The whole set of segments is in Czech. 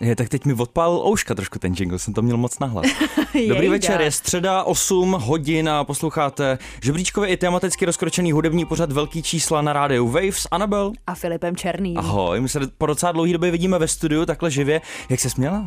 Je, tak teď mi odpálil ouška trošku ten jingle, jsem to měl moc nahlas. Dobrý večer, je středa 8 hodin a posloucháte žebříčkově i tematicky rozkročený hudební pořad Velký čísla na rádiu Waves. Anabel. A Filipem Černým. Ahoj, my se po docela dlouhé době vidíme ve studiu takhle živě. Jak se směla?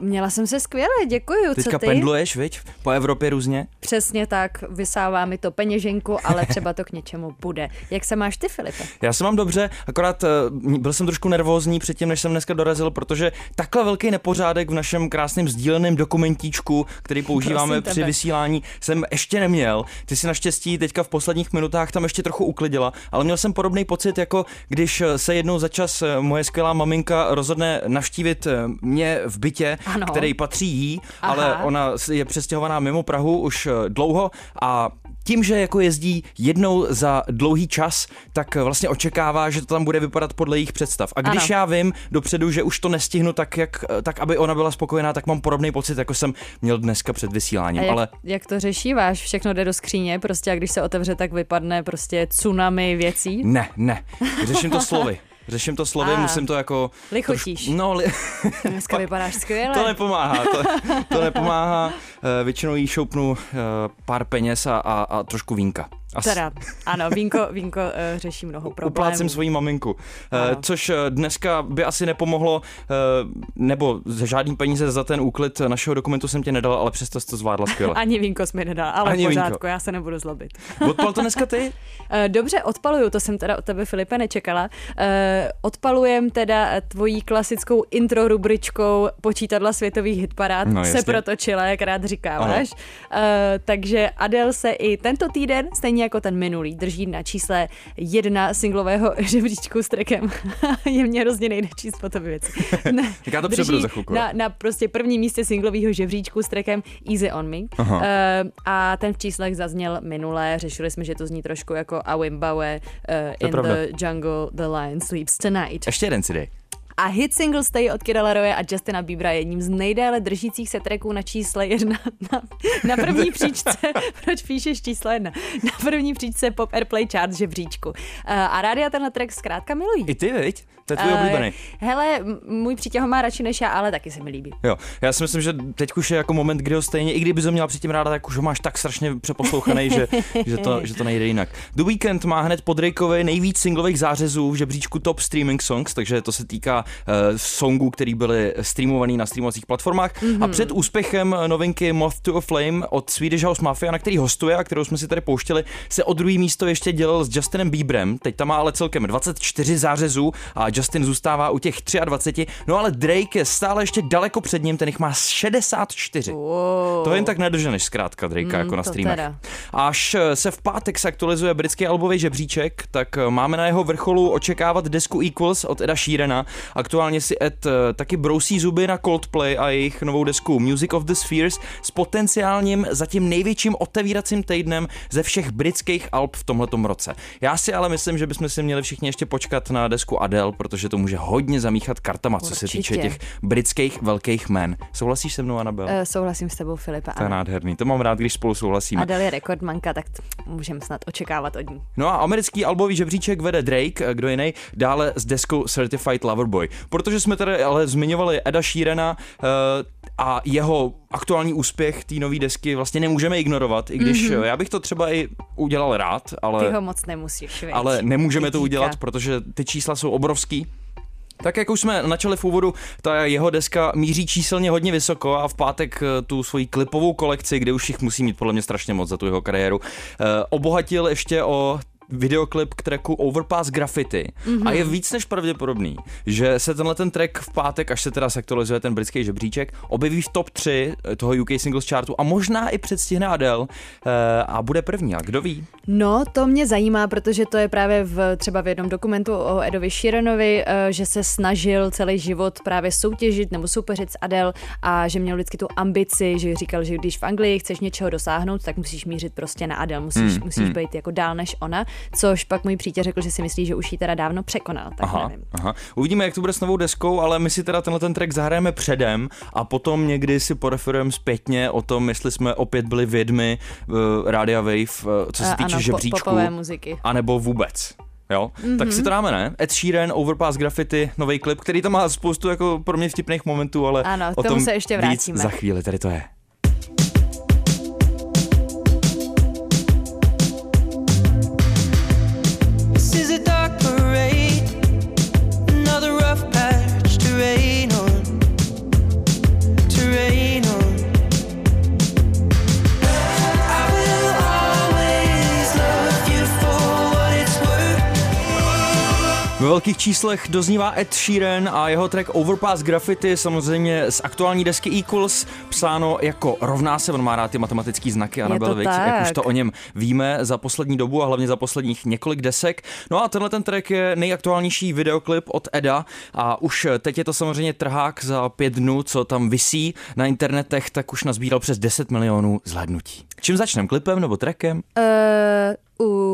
Měla jsem se skvěle, děkuji. Teďka Co ty? pendluješ, viď? Po Evropě různě? Přesně tak, vysává mi to peněženku, ale třeba to k něčemu bude. Jak se máš ty, Filipe? Já se mám dobře, akorát uh, byl jsem trošku nervózní předtím, než jsem dneska dorazil, protože takhle velký nepořádek v našem krásném sdíleném dokumentíčku, který používáme při vysílání, jsem ještě neměl. Ty si naštěstí teďka v posledních minutách tam ještě trochu uklidila, ale měl jsem podobný pocit, jako když se jednou za čas eh, moje skvělá maminka rozhodne navštívit eh, mě v bytě, ano. který patří jí, Aha. ale ona je přestěhovaná mimo Prahu už dlouho a tím, že jako jezdí jednou za dlouhý čas, tak vlastně očekává, že to tam bude vypadat podle jejich představ. A když ano. já vím dopředu, že už to nestihnu tak, jak, tak, aby ona byla spokojená, tak mám podobný pocit, jako jsem měl dneska před vysíláním. A jak, ale... jak to řešíváš? Všechno jde do skříně, prostě a když se otevře, tak vypadne prostě tsunami věcí? Ne, ne. Řeším to slovy. Řeším to slovy, a, musím to jako... Lichotíš. Troš, no, li... Dneska vypadáš skvěle. To nepomáhá, to, to nepomáhá. Eh, většinou jí šoupnu eh, pár peněz a, a, a trošku vínka. As... Teda, ano, vínko, vínko uh, řeší mnoho problémů. Uplácím svoji maminku, uh, což dneska by asi nepomohlo, uh, nebo za žádný peníze za ten úklid našeho dokumentu jsem tě nedal, ale přesto jsi to zvládla skvěle. Ani vínko jsi mi nedal, ale Ani v pořádku, vínko. já se nebudu zlobit. Odpal to dneska ty? Uh, dobře, odpaluju, to jsem teda od tebe, Filipe, nečekala. Uh, odpalujem teda tvojí klasickou intro rubričkou počítadla světových hitparád no, se protočila, jak rád říkáváš. Uh, takže Adele se i tento týden, stejně jako ten minulý, drží na čísle jedna singlového žebříčku s trekem. je mě hrozně nejde číst po tobě věci. tak já to přebudu za chvilku. Na, na prostě prvním místě singlového žebříčku s trekem Easy on Me. Uh, a ten v číslech zazněl minulé, řešili jsme, že to zní trošku jako A Wimbawe uh, In pravda. the Jungle, The Lion Sleeps Tonight. Ještě jeden si dej. A hit single Stay od Kida Laroje a Justina Biebera je jedním z nejdéle držících se tracků na čísle jedna. Na, na první příčce, proč píšeš číslo jedna? Na první příčce Pop Airplay Chart žebříčku. Uh, a rádia tenhle track zkrátka milují. I ty, viď? To je tvůj uh, oblíbený. Hele, můj přítel ho má radši než já, ale taky se mi líbí. Jo, já si myslím, že teď už je jako moment, kdy ho stejně, i kdyby ho měla předtím ráda, tak už ho máš tak strašně přeposlouchaný, že, že, to, že to nejde jinak. The Weekend má hned pod Drakeovi nejvíc singlových zářezů v žebříčku Top Streaming Songs, takže to se týká uh, songů, který byly streamovaný na streamovacích platformách. Mm-hmm. A před úspěchem novinky Moth to a Flame od Swedish House Mafia, na který hostuje a kterou jsme si tady pouštěli, se o druhý místo ještě dělal s Justinem Bieberem. Teď tam má ale celkem 24 zářezů a Justin zůstává u těch 23. No ale Drake je stále ještě daleko před ním, ten jich má 64. Wow. To je jen tak nedrženeš zkrátka Drake mm, jako na streamech. Teda. Až se v pátek se aktualizuje britský albový žebříček, tak máme na jeho vrcholu očekávat desku Equals od Eda Sheerana. Aktuálně si Ed eh, taky brousí zuby na Coldplay a jejich novou desku Music of the Spheres s potenciálním zatím největším otevíracím týdnem ze všech britských alb v tomhletom roce. Já si ale myslím, že bychom si měli všichni ještě počkat na desku Adele, protože to může hodně zamíchat kartama, Určitě. co se týče těch britských velkých men. Souhlasíš se mnou, Anabel? Uh, souhlasím s tebou, Filipa. To je nádherný, to mám rád, když spolu souhlasíme. Adele je rekordmanka, tak můžeme snad očekávat od ní. No a americký albový žebříček vede Drake, kdo jiný, dále s deskou Certified Lover Boy. Protože jsme tady ale zmiňovali Eda Sheerana uh, a jeho aktuální úspěch té nové desky vlastně nemůžeme ignorovat, i když mm-hmm. já bych to třeba i udělal rád, ale... Ty ho moc nemusíš, věc. Ale nemůžeme to udělat, protože ty čísla jsou obrovský. Tak jak už jsme načali v úvodu, ta jeho deska míří číselně hodně vysoko a v pátek eh, tu svoji klipovou kolekci, kde už jich musí mít podle mě strašně moc za tu jeho kariéru, obohatil ještě o videoklip k tracku Overpass Graffiti mm-hmm. a je víc než pravděpodobný, že se tenhle ten track v pátek, až se teda sektualizuje ten britský žebříček, objeví v top 3 toho UK Singles Chartu a možná i předstihne Adele eh, a bude první. A kdo ví? No, to mě zajímá, protože to je právě v, třeba v jednom dokumentu o Edovi Sheeranovi, eh, že se snažil celý život právě soutěžit nebo soupeřit s Adele a že měl vždycky tu ambici, že říkal, že když v Anglii chceš něčeho dosáhnout, tak musíš mířit prostě na Adele, musíš, hmm, musíš hmm. být jako dál než ona, což pak můj přítel řekl, že si myslí, že už ji teda dávno překonal, tak aha, nevím. Aha. Uvidíme, jak to bude s novou deskou, ale my si teda tenhle ten track zahrajeme předem a potom někdy si poreferujeme zpětně o tom, jestli jsme opět byli vědmi uh, Radia Wave, uh, co se týče ano, žebříčku, po, muziky. anebo vůbec. Jo, mm-hmm. tak si to dáme, ne? Ed Sheeran, Overpass Graffiti, nový klip, který tam má spoustu jako pro mě vtipných momentů, ale ano, o tom se ještě vrátíme. Víc za chvíli, tady to je. Ve velkých číslech doznívá Ed Sheeran a jeho track Overpass Graffiti, samozřejmě z aktuální desky Equals, psáno jako rovná se, on má rád ty matematické znaky, a nebyl jak už to o něm víme za poslední dobu a hlavně za posledních několik desek. No a tenhle ten track je nejaktuálnější videoklip od Eda a už teď je to samozřejmě trhák za pět dnů, co tam visí na internetech, tak už nazbíral přes 10 milionů zhlédnutí. Čím začneme, klipem nebo trackem? Uh, uh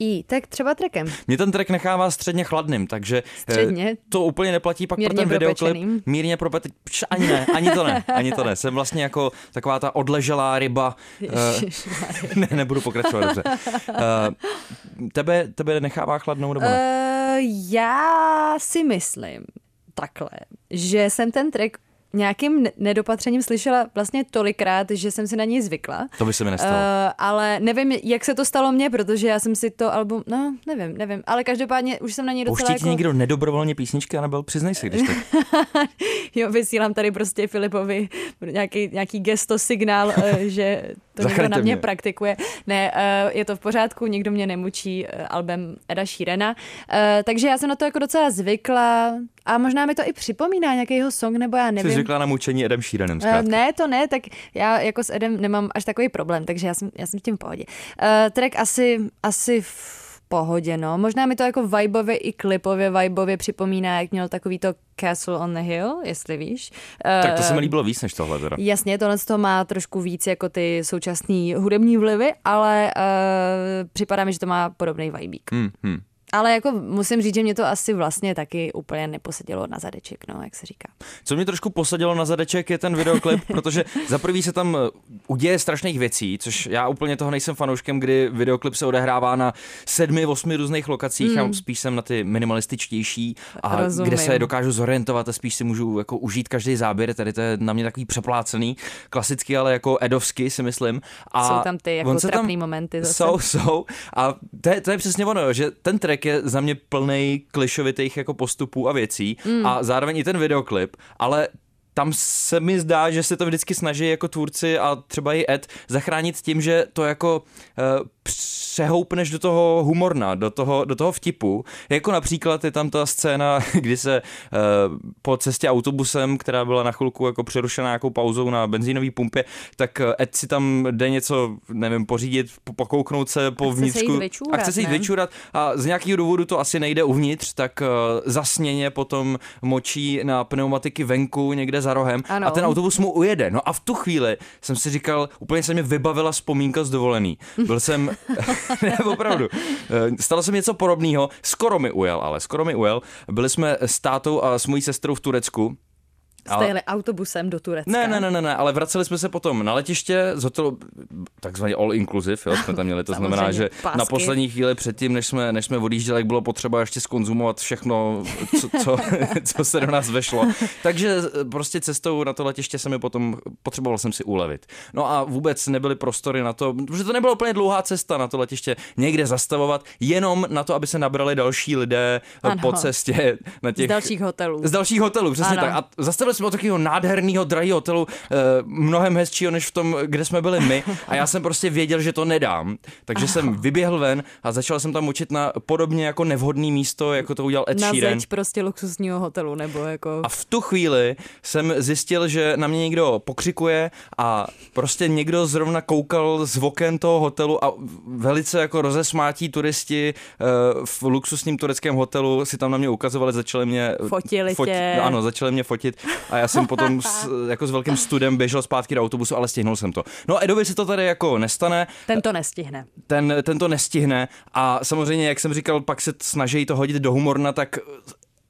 i, tak třeba trekem. Mě ten trek nechává středně chladným, takže eh, středně. to úplně neplatí pak mírně pro ten videoklip. Mírně propečeným. Ani ne, ani to ne, ani to ne. Jsem vlastně jako taková ta odleželá ryba. Uh, ne, nebudu pokračovat dobře. Uh, tebe, tebe nechává chladnou nebo ne? Uh, já si myslím takhle, že jsem ten track nějakým nedopatřením slyšela vlastně tolikrát, že jsem si na něj zvykla. To by se mi nestalo. Uh, ale nevím, jak se to stalo mně, protože já jsem si to album, no nevím, nevím, ale každopádně už jsem na něj docela Pouští jako... někdo nedobrovolně písničky, Anabel, přiznej si, když tak. jo, vysílám tady prostě Filipovi nějaký, nějaký gesto, signál, eh, že to někdo na mě, mě praktikuje. Ne, uh, je to v pořádku, nikdo mě nemučí uh, album Eda Sheerana. Uh, takže já jsem na to jako docela zvykla a možná mi to i připomíná nějaký jeho song, nebo já nevím. Jsi zvykla na mučení Edem Sheeranem, zkrátka. Ne, to ne, tak já jako s Edem nemám až takový problém, takže já jsem, já jsem s tím v pohodě. Track asi, asi v pohodě, no. Možná mi to jako vibeově i klipově vibeově připomíná, jak měl takový to Castle on the Hill, jestli víš. Tak to se mi líbilo víc než tohle teda. Jasně, tohle to má trošku víc jako ty současné hudební vlivy, ale uh, připadá mi, že to má podobný vibík. Hmm, hmm. Ale jako musím říct, že mě to asi vlastně taky úplně neposadilo na zadeček, no, jak se říká. Co mě trošku posadilo na zadeček je ten videoklip, protože za prvý se tam eh, uděje strašných věcí, což já úplně toho nejsem fanouškem, kdy videoklip se odehrává na sedmi, osmi různých lokacích, mm. a spíš jsem na ty minimalističtější a Rozumím. kde se dokážu zorientovat a spíš si můžu jako užít každý záběr, tady to je na mě takový přeplácený, klasicky, ale jako edovsky si myslím. A jsou tam ty jako trapný momenty zase. Jsou, jsou. A to je, to je přesně ono, že ten track track je za mě plný klišovitých jako postupů a věcí mm. a zároveň i ten videoklip, ale tam se mi zdá, že se to vždycky snaží jako tvůrci a třeba i Ed zachránit tím, že to jako uh, přehoupneš do toho humorna, do toho, do toho vtipu. Jako například je tam ta scéna, kdy se uh, po cestě autobusem, která byla na chvilku jako přerušená nějakou pauzou na benzínové pumpě, tak eh, Ed si tam jde něco, nevím, pořídit, pokouknout se po vnitřku. a chce se jít vyčurat a z nějakého důvodu to asi nejde uvnitř, tak uh, zasněně potom močí na pneumatiky venku někde za rohem ano. a ten autobus mu ujede. No a v tu chvíli jsem si říkal, úplně se mě vybavila vzpomínka z dovolený. Byl jsem ne, opravdu. Eh, stalo se mi něco podobného, skoro mi ujel, ale skoro mi ujel. Byli jsme s tátou a s mojí sestrou v Turecku Jste jeli autobusem do Turecka? Ne, ne, ne, ne, ale vraceli jsme se potom na letiště z hotelu, takzvaně all inclusive, jo, jsme tam měli, to znamená, že pásky. na poslední chvíli předtím, než jsme, než jsme odjížděli, bylo potřeba ještě skonzumovat všechno, co, co, co se do nás vešlo. Takže prostě cestou na to letiště se mi potom, potřeboval jsem si ulevit. No a vůbec nebyly prostory na to, protože to nebyla úplně dlouhá cesta na to letiště někde zastavovat, jenom na to, aby se nabrali další lidé ano. po cestě. Na těch, z dalších hotelů. Z dalších hotelů, přesně ano. tak. A zastavili dostali jsme do takového nádherného drahého hotelu, eh, mnohem hezčího než v tom, kde jsme byli my. A já jsem prostě věděl, že to nedám. Takže jsem vyběhl ven a začal jsem tam učit na podobně jako nevhodný místo, jako to udělal Ed Sheeran. Na prostě luxusního hotelu, nebo jako... A v tu chvíli jsem zjistil, že na mě někdo pokřikuje a prostě někdo zrovna koukal z oken toho hotelu a velice jako rozesmátí turisti eh, v luxusním tureckém hotelu si tam na mě ukazovali, začali mě... Fotili foti, tě. Ano, začali mě fotit a já jsem potom s, jako s velkým studem běžel zpátky do autobusu, ale stihnul jsem to. No Edovi se to tady jako nestane. Ten to nestihne. Ten, ten to nestihne a samozřejmě, jak jsem říkal, pak se snaží to hodit do humorna, tak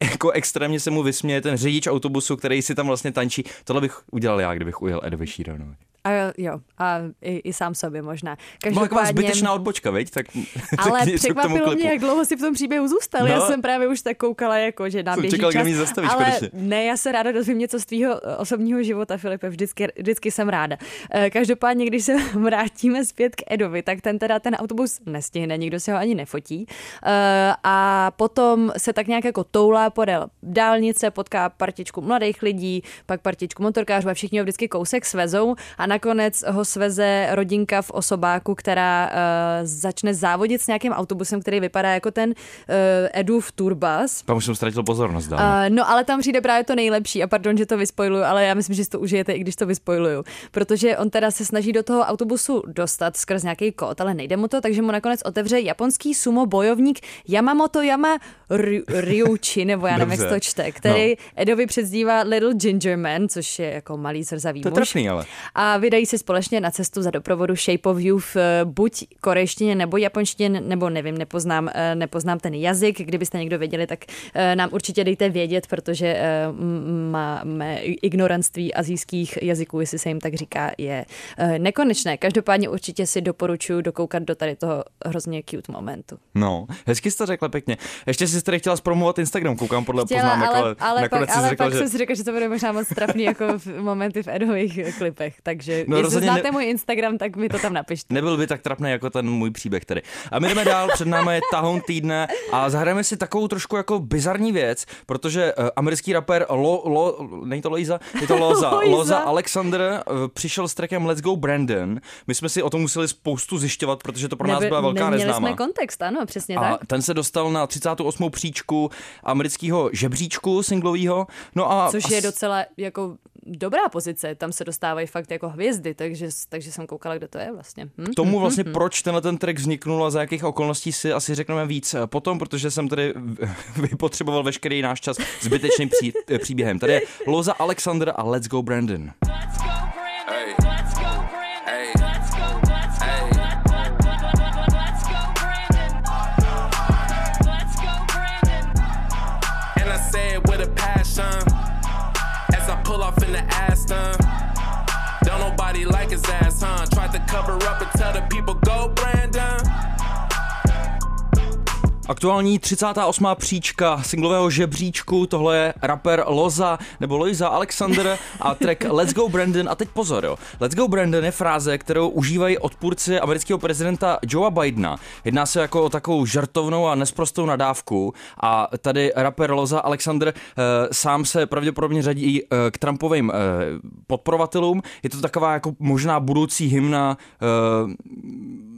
jako extrémně se mu vysměje ten řidič autobusu, který si tam vlastně tančí. Tohle bych udělal já, kdybych ujel Edovi Sheeranovi. A jo, a i, i sám sobě možná. Každopádně... Byla taková zbytečná odbočka, veď? Tak Ale překvapilo mě, jak dlouho si v tom příběhu zůstal. No. Já jsem právě už tak koukala, jako, že nám běží čekal, čas. Mě zastavíš, Ale konečně. ne, já se ráda dozvím něco z tvýho eh, osobního života, Filipe, vždycky, vždycky jsem ráda. Eh, každopádně, když se vrátíme zpět k Edovi, tak ten teda ten autobus nestihne, nikdo se ho ani nefotí. Eh, a potom se tak nějak jako toulá podél dálnice, potká partičku mladých lidí, pak partičku motorkářů a všichni ho vždycky kousek svezou a nakonec ho sveze rodinka v osobáku, která uh, začne závodit s nějakým autobusem, který vypadá jako ten uh, Edův turbas. Tam už jsem ztratil pozornost. Uh, no ale tam přijde právě to nejlepší a pardon, že to vyspojluju, ale já myslím, že si to užijete, i když to vyspojluju. Protože on teda se snaží do toho autobusu dostat skrz nějaký kód, ale nejde mu to, takže mu nakonec otevře japonský sumo bojovník Yamamoto Yama Ryuchi, nebo já nevím, jak to čte, který no. Edovi předzdívá Little Ginger Man, což je jako malý zrzavý to muž. Trefný, ale. A vydají se společně na cestu za doprovodu Shape of Youth eh, buď korejštině nebo japonštině, nebo nevím, nepoznám, eh, nepoznám ten jazyk. Kdybyste někdo věděli, tak eh, nám určitě dejte vědět, protože máme ignoranství azijských jazyků, jestli se jim tak říká, je nekonečné. Každopádně určitě si doporučuji dokoukat do tady toho hrozně cute momentu. No, hezky jsi to řekla pěkně. Ještě jsi tady chtěla zpromovat Instagram, koukám podle chtěla, poznámek, ale, ale, ale nakonec pak, ale řekla, pak že... jsem si řekla, že to bude možná moc trapný jako v momenty v Edových klipech, takže no, jestli znáte ne... můj Instagram, tak mi to tam napište. Nebyl by tak trapný jako ten můj příběh tedy. A my jdeme dál, před námi je tahoun týdne a zahrajeme si takovou trošku jako bizarní věc, protože uh, americký rapper Lo, Lo, není to Loiza, je to Loza, Loza Alexander uh, přišel s trackem Let's Go Brandon. My jsme si o tom museli spoustu zjišťovat, protože to pro nás Neby, byla velká neznámá. jsme kontext, ano, přesně a tak. ten se dostal na 38. příčku amerického žebříčku singlového. No a Což je docela jako dobrá pozice, tam se dostávají fakt jako hvězdy, takže, takže jsem koukala, kde to je vlastně. Hm? K tomu vlastně, hm? proč tenhle ten track vzniknul a za jakých okolností si asi řekneme víc potom, protože jsem tady vypotřeboval veškerý náš čas zbytečným pří, příběhem. Tady je Loza Alexander a Let's Go Brandon. Let's go Brandon. To cover up and tell the people, Aktuální 38. příčka singlového žebříčku, tohle je rapper Loza nebo Loiza Alexander a track Let's Go Brandon. A teď pozor, jo. Let's Go Brandon je fráze, kterou užívají odpůrci amerického prezidenta Joea Bidena. Jedná se jako o takovou žartovnou a nesprostou nadávku a tady rapper Loza Alexander e, sám se pravděpodobně řadí e, k Trumpovým e, podporovatelům. Je to taková jako možná budoucí hymna e,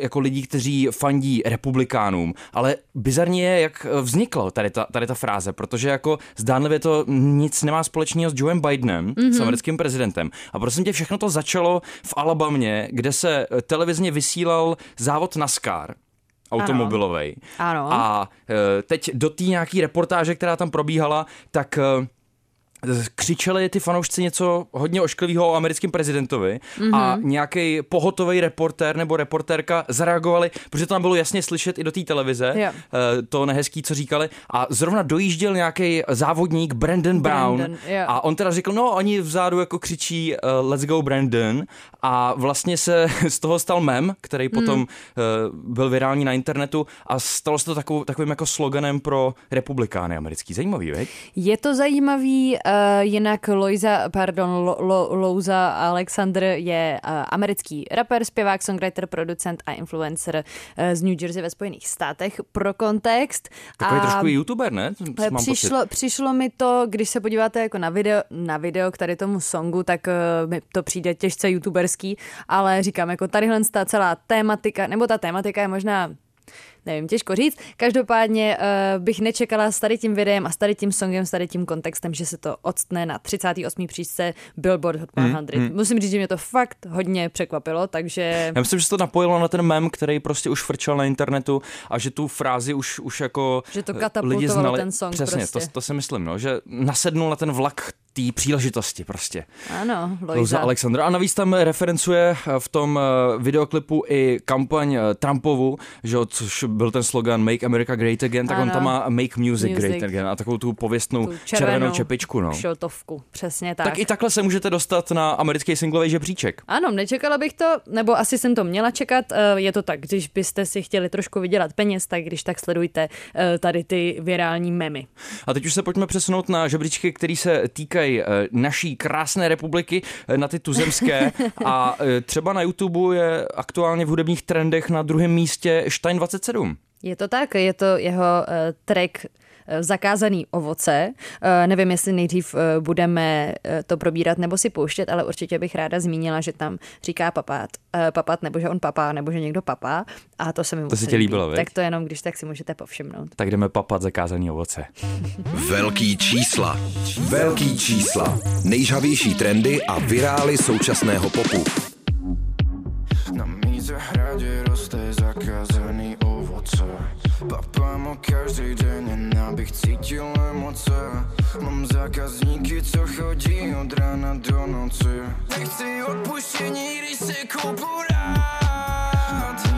jako lidí, kteří fandí republikánům, ale bizarně je, jak vzniklo tady ta, tady ta fráze, protože jako zdánlivě to nic nemá společného s Joeem Bidenem, mm-hmm. s mhm. americkým prezidentem. A prosím tě, všechno to začalo v Alabamě, kde se televizně vysílal závod NASCAR automobilový. Ano. A e, teď do té nějaký reportáže, která tam probíhala, tak křičeli ty fanoušci něco hodně ošklivého o americkém prezidentovi mm-hmm. a mhm. nějaký pohotový reportér nebo reportérka zareagovali, protože to tam bylo jasně slyšet i do té televize, yeah. to nehezký, co říkali a zrovna dojížděl nějaký závodník Brandon Brown Brandon, yeah. a on teda řekl, no oni vzadu jako křičí uh, let's go Brandon a vlastně se z toho stal mem, který mm. potom uh, byl virální na internetu a stalo se to takovou, takovým jako sloganem pro republikány americký. Zajímavý, veď? Je to zajímavý, uh jinak Loiza, pardon, Lo, Lo, Louza Alexander je uh, americký rapper, zpěvák, songwriter, producent a influencer uh, z New Jersey ve Spojených státech. Pro kontext. Takový a trošku youtuber, ne? Mám přišlo, přišlo mi to, když se podíváte jako na video, na video k tady tomu songu, tak uh, mi to přijde těžce youtuberský, ale říkám, jako tadyhle ta celá tématika, nebo ta tématika je možná nevím, těžko říct. Každopádně uh, bych nečekala s tady tím videem a s tady tím songem, s tady tím kontextem, že se to odstne na 38. příčce Billboard Hot 100. Mm, mm. Musím říct, že mě to fakt hodně překvapilo, takže... Já myslím, že se to napojilo na ten mem, který prostě už frčel na internetu a že tu frázi už, už jako Že to lidi znali. ten song Přesně, prostě. to, to si myslím, no, že nasednul na ten vlak té příležitosti prostě. Ano, Lojza. Alexandra. A navíc tam referencuje v tom eh, videoklipu i kampaň eh, Trumpovu, že, což byl ten slogan Make America Great Again, tak ano. on tam má Make Music, music. Great Again a takovou tu pověstnou tu červenou, červenou čepičku. No. Šiltovku, přesně tak. Tak i takhle se můžete dostat na americký singlový žebříček. Ano, nečekala bych to, nebo asi jsem to měla čekat. Eh, je to tak, když byste si chtěli trošku vydělat peněz, tak když tak sledujte tady ty virální memy. A teď už se pojďme přesunout na žebříčky, který se týkají naší krásné republiky, na ty tuzemské. A třeba na YouTube je aktuálně v hudebních trendech na druhém místě Stein 27. Je to tak, je to jeho uh, track eh, zakázaný ovoce. Eh, nevím, jestli nejdřív budeme to probírat nebo si pouštět, ale určitě bych ráda zmínila, že tam říká papát, papat, nebo že on papá, nebo že někdo papá. A to se mi To se ti líbilo, Tak to jenom, když tak si můžete povšimnout. Tak jdeme papat zakázaný ovoce. Velký čísla. Velký čísla. Nejžavější trendy a virály současného popu. Na míze hradě roste zakázaný ovoce Papám ho každý den, jen abych cítil emoce. Mám zákazníky, co chodí od rána do noci. Nechci odpuštění, když se koupu rád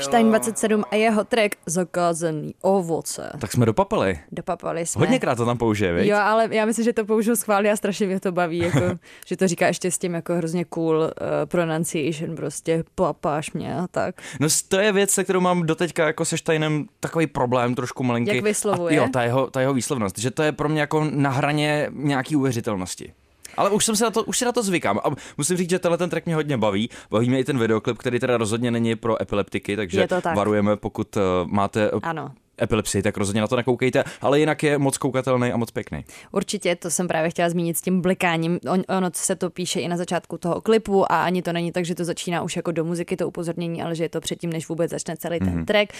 Stein 27 a jeho track Zakázaný ovoce. Tak jsme dopapali. Dopapali jsme. Hodněkrát to tam použije, viď? Jo, ale já myslím, že to použil schválně a strašně mě to baví, jako, že to říká ještě s tím jako hrozně cool uh, pronunciation, prostě papáš mě a tak. No to je věc, se kterou mám doteďka jako se Steinem takový problém, trošku malinký. Jak vyslovuje? A jo, ta jeho, ta jeho výslovnost, že to je pro mě jako na hraně nějaký uvěřitelnosti. Ale už jsem se na to, už si na to zvykám. A musím říct, že tenhle ten track mě hodně baví. Baví mě i ten videoklip, který teda rozhodně není pro epileptiky, takže tak. varujeme, pokud uh, máte ano epilepsii, tak rozhodně na to nekoukejte, ale jinak je moc koukatelný a moc pěkný. Určitě, to jsem právě chtěla zmínit s tím blikáním. On, ono se to píše i na začátku toho klipu a ani to není tak, že to začíná už jako do muziky to upozornění, ale že je to předtím, než vůbec začne celý ten mm-hmm. track.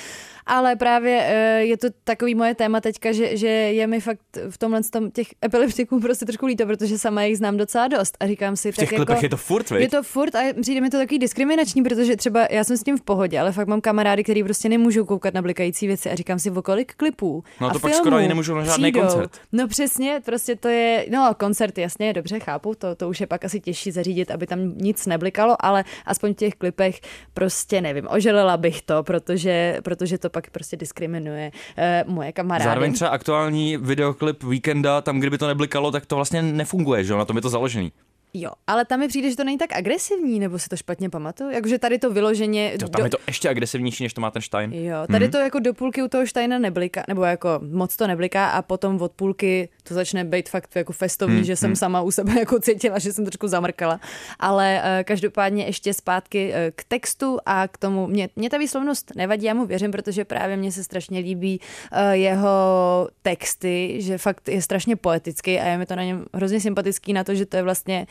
Ale právě eh, je to takový moje téma teďka, že, že je mi fakt v tomhle tom těch epileptiků prostě trošku líto, protože sama jich znám docela dost a říkám si, v těch tak jako, je to furt, Je to furt a přijde mi to takový diskriminační, protože třeba já jsem s tím v pohodě, ale fakt mám kamarády, kteří prostě nemůžou koukat na blikající věci a říkám si, o kolik klipů No to a pak skoro ani nemůžu na žádný přijdou. koncert. No přesně, prostě to je, no koncert jasně, dobře chápu, to, to už je pak asi těžší zařídit, aby tam nic neblikalo, ale aspoň v těch klipech prostě nevím, oželela bych to, protože, protože to pak prostě diskriminuje uh, moje kamarády. Zároveň třeba aktuální videoklip Weekenda, tam kdyby to neblikalo, tak to vlastně nefunguje, že na tom je to založený. Jo, ale tam mi přijde, že to není tak agresivní, nebo si to špatně pamatuju? Jakože tady to vyloženě... Jo, tam do... je to ještě agresivnější, než to má ten Stein. Jo, tady mm-hmm. to jako do půlky u toho Steina nebliká, nebo jako moc to nebliká a potom od půlky to začne být fakt jako festovní, mm-hmm. že jsem mhm. sama u sebe jako cítila, že jsem trošku zamrkala. Ale uh, každopádně ještě zpátky uh, k textu a k tomu, mě, mě ta výslovnost nevadí, já mu věřím, protože právě mně se strašně líbí uh, jeho texty, že fakt je strašně poetický a je mi to na něm hrozně sympatický na to, že to je vlastně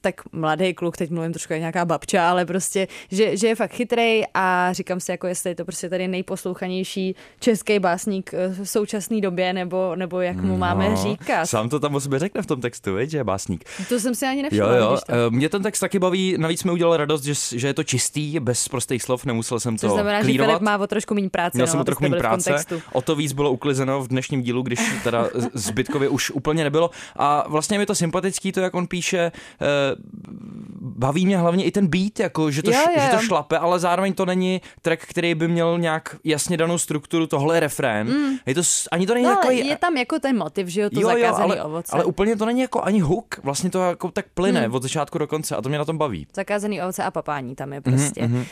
tak mladý kluk, teď mluvím trošku jak nějaká babča, ale prostě, že, že je fakt chytrý a říkám si, jako jestli je to prostě tady nejposlouchanější český básník v současné době, nebo, nebo jak mu máme no, říkat. Sám to tam o sobě řekne v tom textu, víš, že je básník. To jsem si ani nevšimla. Jo, jo. Eh, mě ten text taky baví, navíc mi udělal radost, že, že je to čistý, bez prostých slov, nemusel jsem to To znamená, klírovat. že Filip má o trošku méně práce. Měl no, jsem o trochu méně práce. O to víc bylo uklizeno v dnešním dílu, když teda zbytkově už úplně nebylo. A vlastně je mi to sympatický, to, jak on píše, uh, baví mě hlavně i ten beat, jako, že, to, jo, jo. že to šlape, ale zároveň to není track, který by měl nějak jasně danou strukturu, tohle je refrén. Mm. Je to, ani to není no, takový... je tam jako ten motiv, že jo, to jo, zakázaný jo, ale, ovoce. Ale úplně to není jako ani hook, vlastně to jako tak plyne mm. od začátku do konce a to mě na tom baví. Zakázaný ovoce a papání tam je mhm, prostě. Mm-hmm. Uh,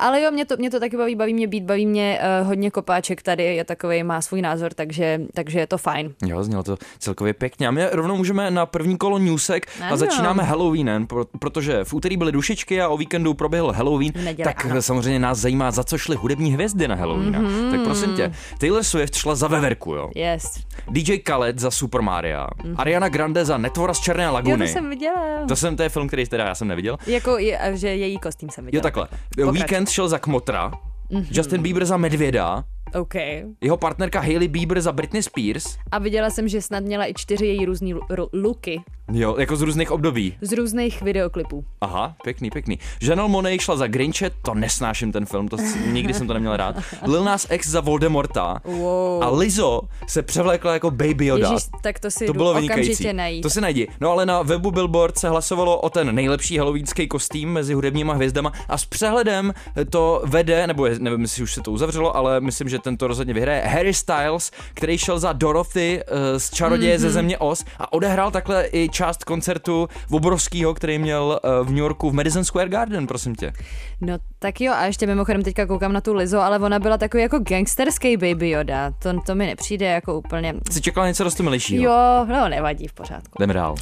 ale jo, mě to, mě to taky baví, baví mě beat, baví mě uh, hodně kopáček tady, je takový, má svůj názor, takže, takže je to fajn. Jo, znělo to celkově pěkně. A my rovnou můžeme na první kolo newsek ano. a začínáme Halloweenem, protože v úterý byly dušičky a o víkendu proběhl Halloween, Neděle, tak ano. samozřejmě nás zajímá, za co šly hudební hvězdy na Halloween. Mm-hmm. Tak prosím tě, Taylor Swift šla za veverku, jo? Yes. DJ Khaled za Super Mario, mm-hmm. Ariana Grande za Netvora z Černé laguny. Jo, to jsem viděla. To jsem, to je film, který teda já jsem neviděl. Jako, je, že její kostým jsem viděla. Jo, takhle. Pokrač. Weekend šel za Kmotra, mm-hmm. Justin Bieber za Medvěda, OK. Jeho partnerka Hailey Bieber za Britney Spears. A viděla jsem, že snad měla i čtyři její různý luky. Jo, jako z různých období. Z různých videoklipů. Aha, pěkný, pěkný. Janelle Monet šla za Grinche, to nesnáším ten film, to nikdy jsem to neměl rád. Lil Nas X za Voldemorta. Wow. A Lizzo se převlékla jako Baby Yoda. Ježiš, tak to si to bylo okamžitě najít. To si najdi. No ale na webu Billboard se hlasovalo o ten nejlepší halloweenský kostým mezi hudebníma hvězdama a s přehledem to vede, nebo je, nevím, jestli už se to uzavřelo, ale myslím, že tento rozhodně vyhraje Harry Styles, který šel za Dorothy uh, z Čaroděje mm-hmm. ze země Oz a odehrál takhle i část koncertu obrovského, který měl uh, v New Yorku v Madison Square Garden, prosím tě. No tak jo, a ještě mimochodem teďka koukám na tu Lizo, ale ona byla takový jako gangsterský Baby Yoda. To, to mi nepřijde jako úplně... Jsi čekala něco rostomilejšího? Jo, no nevadí, v pořádku. Jdeme dál.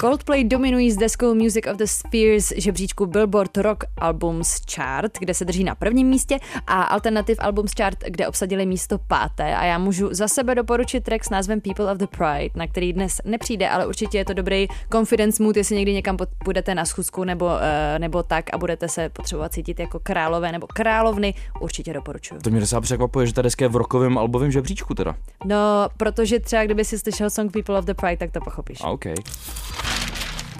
Coldplay dominují s deskou Music of the Spheres žebříčku Billboard Rock Albums Chart, kde se drží na prvním místě a Alternative Albums Chart, kde obsadili místo páté a já můžu za sebe doporučit track s názvem People of the Pride, na který dnes nepřijde, ale určitě je to dobrý confidence mood, jestli někdy někam půjdete na schůzku nebo, uh, nebo tak a budete se potřebovat cítit jako králové nebo královny, určitě doporučuji. To mě docela překvapuje, že ta deska je v rokovém albovém žebříčku teda. No, protože třeba kdyby si slyšel song People of the Pride, tak to pochopíš. Okay.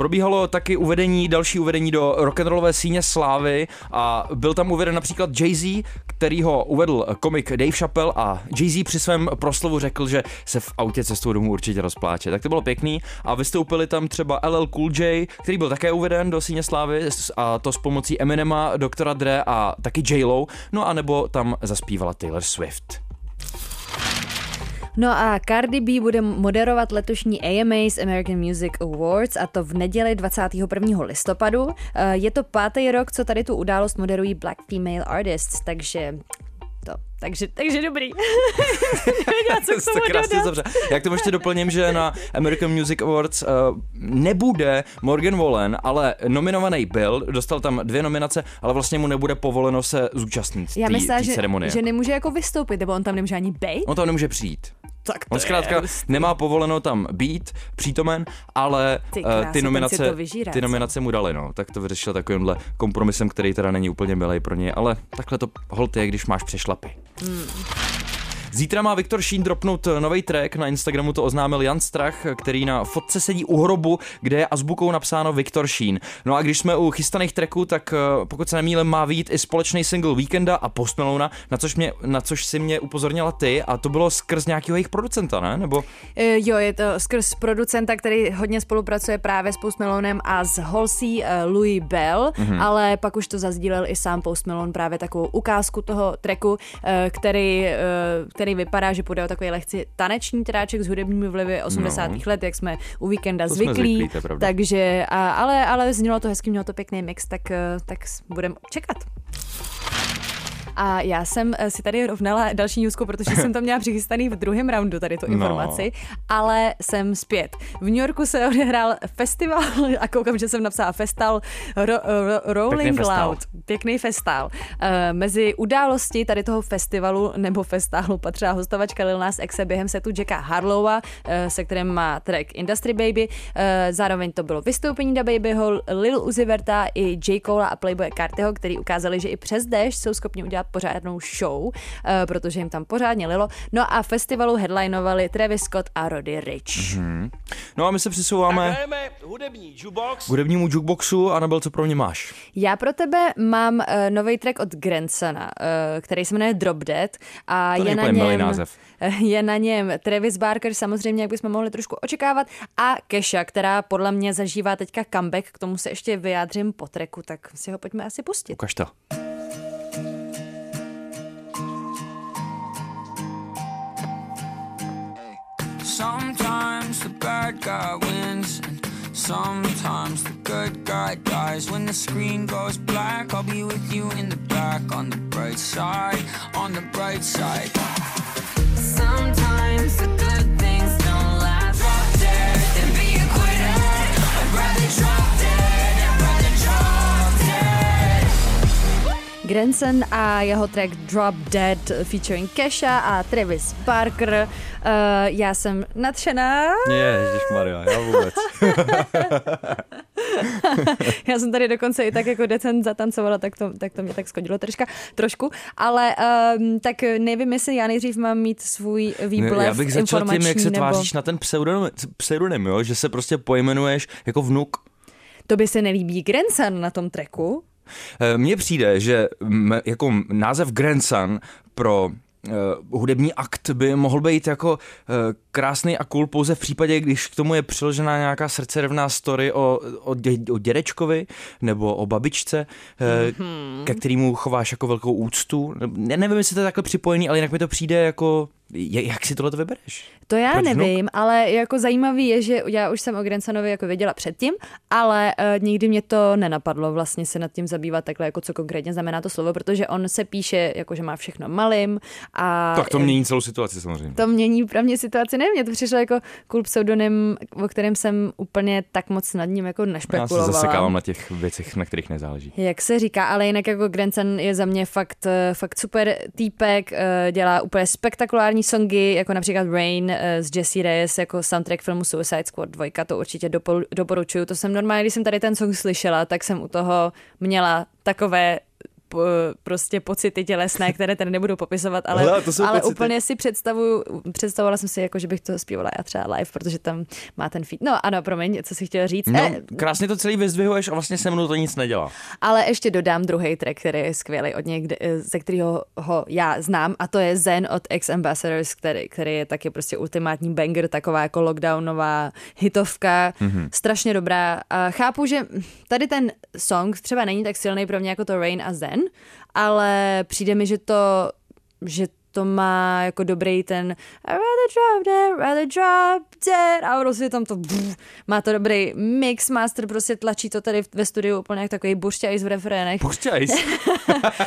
Probíhalo taky uvedení, další uvedení do rock'n'rollové síně slávy a byl tam uveden například Jay-Z, který ho uvedl komik Dave Chappelle a Jay-Z při svém proslovu řekl, že se v autě cestou domů určitě rozpláče. Tak to bylo pěkný a vystoupili tam třeba LL Cool J, který byl také uveden do síně slávy a to s pomocí Eminema, Doktora Dre a taky J-Lo, no a nebo tam zaspívala Taylor Swift. No a Cardi B bude moderovat letošní AMAs American Music Awards a to v neděli 21. listopadu. Eh, je to pátý rok, co tady tu událost moderují Black Female Artists, takže to. Takže, takže dobrý. Nevěděla, co k tomu to krásně dobře. Jak to ještě doplním, že na American Music Awards uh, nebude Morgan Wallen, ale nominovaný byl, dostal tam dvě nominace, ale vlastně mu nebude povoleno se zúčastnit Já myslím, že, že nemůže jako vystoupit, nebo on tam nemůže ani být? On tam nemůže přijít. Tak On zkrátka nemá povoleno tam být přítomen, ale ty, krásy, ty nominace, vyžírá, ty nominace mu dali, no. Tak to vyřešil takovýmhle kompromisem, který teda není úplně milý pro něj, ale takhle to hold je, když máš přešlapy. Hmm. Zítra má Viktor Šín dropnout nový track, na Instagramu to oznámil Jan Strach, který na fotce sedí u hrobu, kde je azbukou napsáno Viktor Šín. No a když jsme u chystaných tracků, tak eh, pokud se nemýlím, má výjít i společný single Weekenda a Post Malone, na což, mě, na což si mě upozornila ty a to bylo skrz nějakého jejich producenta, ne? Nebo... Jo, je to skrz producenta, který hodně spolupracuje právě s Post Malonem a s Halsey uh, Louis Bell, mm-hmm. ale pak už to zazdílel i sám Post Malone právě takovou ukázku toho tracku, který, uh, který vypadá, že půjde o takový lehci taneční tráček s hudebními vlivy 80. No. let, jak jsme u víkenda to zvyklí. zvyklí takže, a, ale, ale znělo to hezky, mělo to pěkný mix, tak, eh, tak budeme čekat. A já jsem eh, si tady rovnala další newsku, protože jsem to měla přichystaný v druhém roundu, tady tu no. informaci, no. ale jsem zpět. V New Yorku se odehrál festival, a koukám, že jsem napsala festival ro, ro, Rolling Pěkný Loud. Pěkný festival. Uh, mezi události tady toho festivalu nebo festálu patřila hostovačka Lil Nas X během setu Jacka Harlowa, se kterým má track Industry Baby. Zároveň to bylo vystoupení da Babyho, Lil Uzi Verta i J. Cole a Playboy Cartiho, který ukázali, že i přes déšť jsou schopni udělat udělat pořádnou show, uh, protože jim tam pořádně lilo. No a festivalu headlinovali Travis Scott a Roddy Rich. Mm-hmm. No a my se přesouváme hudební jukebox. hudebnímu jukeboxu. Anabel, co pro mě máš? Já pro tebe mám uh, nový track od Grandsona, uh, který se jmenuje Drop Dead a to je na něm název. je na něm Travis Barker, samozřejmě, jak bychom mohli trošku očekávat, a Kesha, která podle mě zažívá teďka comeback, k tomu se ještě vyjádřím po treku, tak si ho pojďme asi pustit. Ukaž to. Sometimes the bad guy wins and sometimes the good guy dies. When the screen goes black, I'll be with you in the back on the bright side, on the bright side. Sometimes the good dead. Granson a jeho track Drop Dead featuring Kesha a Travis Barker. Uh, já jsem nadšená. Maria, já vůbec. já jsem tady dokonce i tak jako decent zatancovala, tak to, tak to mě tak skodilo troška, trošku, ale um, tak nevím, jestli já nejdřív mám mít svůj výblev Já bych začal tím, jak se nebo... tváříš na ten pseudonym, pseudonym jo? že se prostě pojmenuješ jako vnuk. To by se nelíbí Grandson na tom treku? Eh, mně přijde, že jako název Grandson pro Uh, hudební akt by mohl být jako uh, krásný a cool pouze v případě, když k tomu je přiložená nějaká srdcerevná story o, o, dě, o dědečkovi nebo o babičce, uh, mm-hmm. ke kterému chováš jako velkou úctu. Ne, nevím, jestli to je takhle připojený, ale jinak mi to přijde jako jak si tohle vybereš? To já Proč nevím, vnuk? ale jako zajímavý je, že já už jsem o Grensanovi jako věděla předtím, ale uh, nikdy mě to nenapadlo vlastně se nad tím zabývat takhle, jako co konkrétně znamená to slovo, protože on se píše, jako že má všechno malým a... Tak to mění celou situaci samozřejmě. To mění pro mě situaci, nevím, mě to přišlo jako cool pseudonym, o kterém jsem úplně tak moc nad ním jako nešpekulovala. Já se zasekávám na těch věcech, na kterých nezáleží. Jak se říká, ale jinak jako Grenson je za mě fakt, eh, fakt super týpek, eh, dělá úplně spektakulární songy, jako například Rain z Jesse Reyes, jako soundtrack filmu Suicide Squad 2, to určitě doporučuju. To jsem normálně, když jsem tady ten song slyšela, tak jsem u toho měla takové prostě pocity tělesné, které tady nebudu popisovat, ale, Hele, ale úplně si představuju, představovala jsem si, jako, že bych to zpívala já třeba live, protože tam má ten feed. No ano, promiň, co si chtěla říct. No, eh, krásně to celý vyzdvihuješ a vlastně se mnou to nic nedělá. Ale ještě dodám druhý track, který je skvělý od něj, ze kterého ho já znám a to je Zen od Ex Ambassadors, který, který je taky prostě ultimátní banger, taková jako lockdownová hitovka, mm-hmm. strašně dobrá. A chápu, že tady ten song třeba není tak silný pro mě jako to Rain a Zen, ale přijde mi, že to, že to má jako dobrý ten I rather drop dead, rather drop dead a prostě tam to bff, má to dobrý mix master, prostě tlačí to tady ve studiu úplně jak takový buršťajs v refrénech. Buršťajs?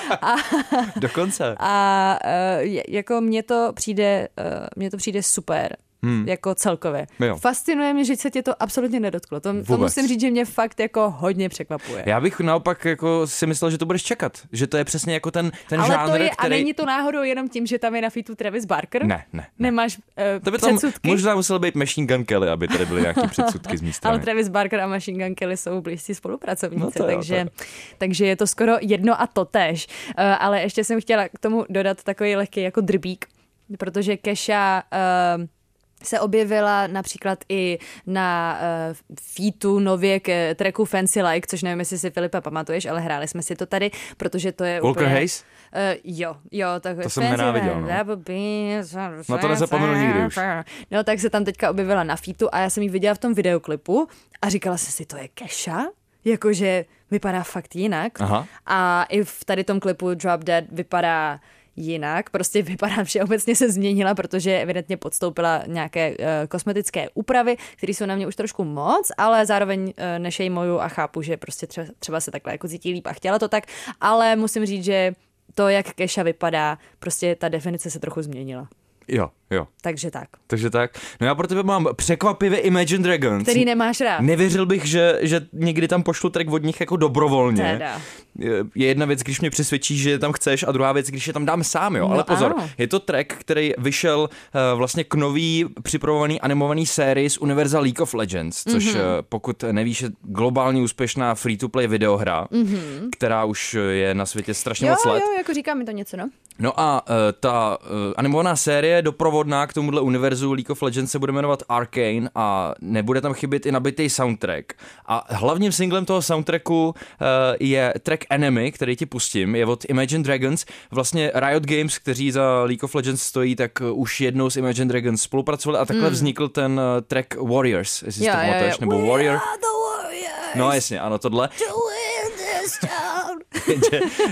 Dokonce. A uh, jako mně to přijde, uh, mně to přijde super hmm. jako celkově. Jo. Fascinuje mě, že se tě to absolutně nedotklo. To, to musím říct, že mě fakt jako hodně překvapuje. Já bych naopak jako si myslel, že to budeš čekat, že to je přesně jako ten, ten Ale žánr, to je, který... A není to náhodou jenom tím, že tam je na fitu Travis Barker? Ne, ne. ne. Nemáš uh, To by tam předsudky? možná musel být Machine Gun Kelly, aby tady byly nějaké předsudky z mé Ale Travis Barker a Machine Gun Kelly jsou blízcí spolupracovníci, no takže, jo, takže je to skoro jedno a to tež. Uh, ale ještě jsem chtěla k tomu dodat takový lehký jako drbík, protože Kesha uh, se objevila například i na uh, featu nově k tracku Fancy Like, což nevím, jestli si Filipa pamatuješ, ale hráli jsme si to tady, protože to je Walker úplně... Hayes? Uh, jo, jo, tak to jsem nenáviděl, no. no to nezapomenu nikdy už. No tak se tam teďka objevila na featu a já jsem ji viděla v tom videoklipu a říkala jsem si, to je Kesha? Jakože vypadá fakt jinak. Aha. A i v tady tom klipu Drop Dead vypadá jinak. Prostě vypadá, že obecně se změnila, protože evidentně podstoupila nějaké uh, kosmetické úpravy, které jsou na mě už trošku moc, ale zároveň uh, nešejmuju a chápu, že prostě třeba, třeba se takhle jako cítí líp a chtěla to tak, ale musím říct, že to, jak Keša vypadá, prostě ta definice se trochu změnila. Jo, jo. Takže tak. Takže tak. No já pro tebe mám překvapivě Imagine Dragons. Který nemáš rád. Nevěřil bych, že, že někdy tam pošlu track od nich jako dobrovolně. Teda. Je jedna věc, když mě přesvědčíš, že je tam chceš a druhá věc, když je tam dám sám, jo. No, Ale pozor, ano. je to track, který vyšel uh, vlastně k nový připravovaný animovaný sérii z Universal League of Legends, což mm-hmm. uh, pokud nevíš, je globálně úspěšná free-to-play videohra, mm-hmm. která už je na světě strašně jo, moc let. Jo, jako říká mi to něco, no. No a uh, ta uh, animovaná série doprovodná k tomuhle univerzu League of Legends se bude jmenovat Arcane a nebude tam chybět i nabitý soundtrack. A hlavním singlem toho soundtracku uh, je track Enemy, který ti pustím, je od Imagine Dragons. Vlastně Riot Games, kteří za League of Legends stojí, tak už jednou s Imagine Dragons spolupracovali a takhle mm. vznikl ten uh, track Warriors, jestli yeah, si to pamatuješ, nebo Warrior. Warriors. No jasně, ano, tohle.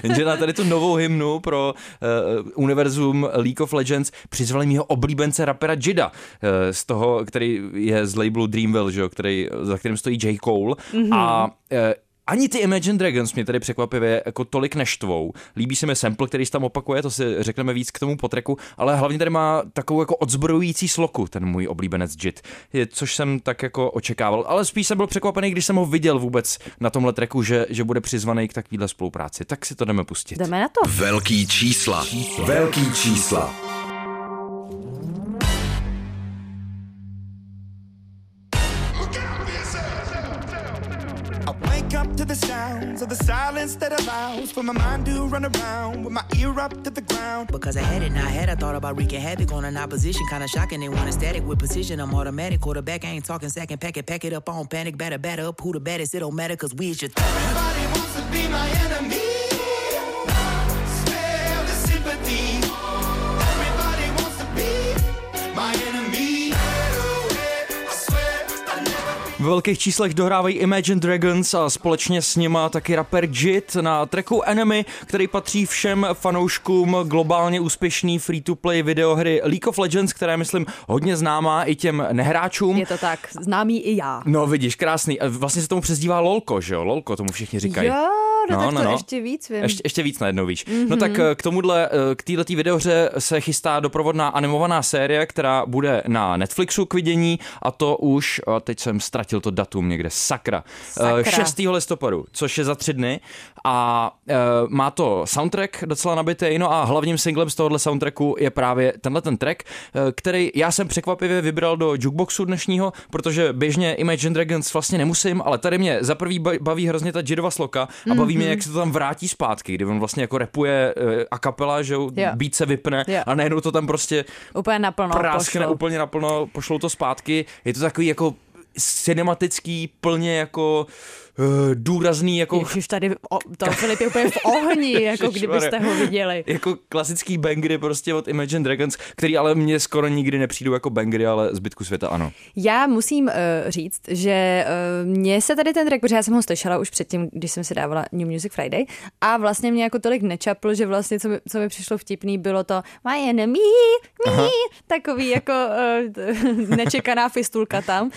Jenže na tady tu novou hymnu pro uh, univerzum League of Legends přizvali mého oblíbence rapera Jida, uh, z toho, který je z labelu Dreamville, že, který, za kterým stojí J. Cole. Mm-hmm. A uh, ani ty Imagine Dragons mě tady překvapivě jako tolik neštvou. Líbí se mi sample, který se tam opakuje, to si řekneme víc k tomu potreku, ale hlavně tady má takovou jako odzbrojující sloku, ten můj oblíbenec Jit, což jsem tak jako očekával. Ale spíš jsem byl překvapený, když jsem ho viděl vůbec na tomhle treku, že, že bude přizvaný k takovéhle spolupráci. Tak si to jdeme pustit. Jdeme na to. Velký čísla. Velký čísla. The sounds of the silence that allows for my mind to run around with my ear up to the ground. Because I had it in my head, I thought about wreaking havoc on an opposition. Kinda shocking, they want a static with precision. I'm automatic, quarterback, I ain't talking second. Pack it, pack it up, on panic, batter, batter up. Who the baddest? It don't matter, cause we is your th- Everybody wants to be my enemy. V velkých číslech dohrávají Imagine Dragons a společně s nima taky rapper Jit na tracku Enemy, který patří všem fanouškům globálně úspěšný free-to-play videohry League of Legends, která je, myslím, hodně známá i těm nehráčům. Je to tak, známý i já. No vidíš, krásný. Vlastně se tomu přezdívá Lolko, že jo? Lolko, tomu všichni říkají. Jo, no, no tak no, to no. ještě víc vím. Ještě, ještě víc najednou víš. Mm-hmm. No tak eh, k tomuhle, eh, k této videohře se chystá doprovodná animovaná série, která bude na Netflixu k vidění a to už, a teď jsem ztratil to datum někde, sakra. sakra. 6. listopadu, což je za tři dny a má to soundtrack docela nabitý, no a hlavním singlem z tohohle soundtracku je právě tenhle ten track, který já jsem překvapivě vybral do jukeboxu dnešního, protože běžně Imagine Dragons vlastně nemusím, ale tady mě za prvý baví hrozně ta Jidova sloka a baví mm-hmm. Mě, jak se to tam vrátí zpátky, kdy on vlastně jako repuje uh, a kapela, že yeah. beat se vypne yeah. a najednou to tam prostě úplně naplno práskne úplně naplno, pošlou to zpátky. Je to takový jako cinematický, plně jako uh, důrazný jako... Ježiš, tady o, to Filip je úplně v ohni, jako kdybyste ho viděli. Jako klasický bangry prostě od Imagine Dragons, který ale mě skoro nikdy nepřijdou jako bangry, ale zbytku světa ano. Já musím uh, říct, že uh, mně se tady ten track, protože já jsem ho slyšela už předtím, když jsem si dávala New Music Friday a vlastně mě jako tolik nečapl, že vlastně co mi, co mi přišlo vtipný, bylo to my enemy, me, takový jako uh, nečekaná fistulka tam, uh,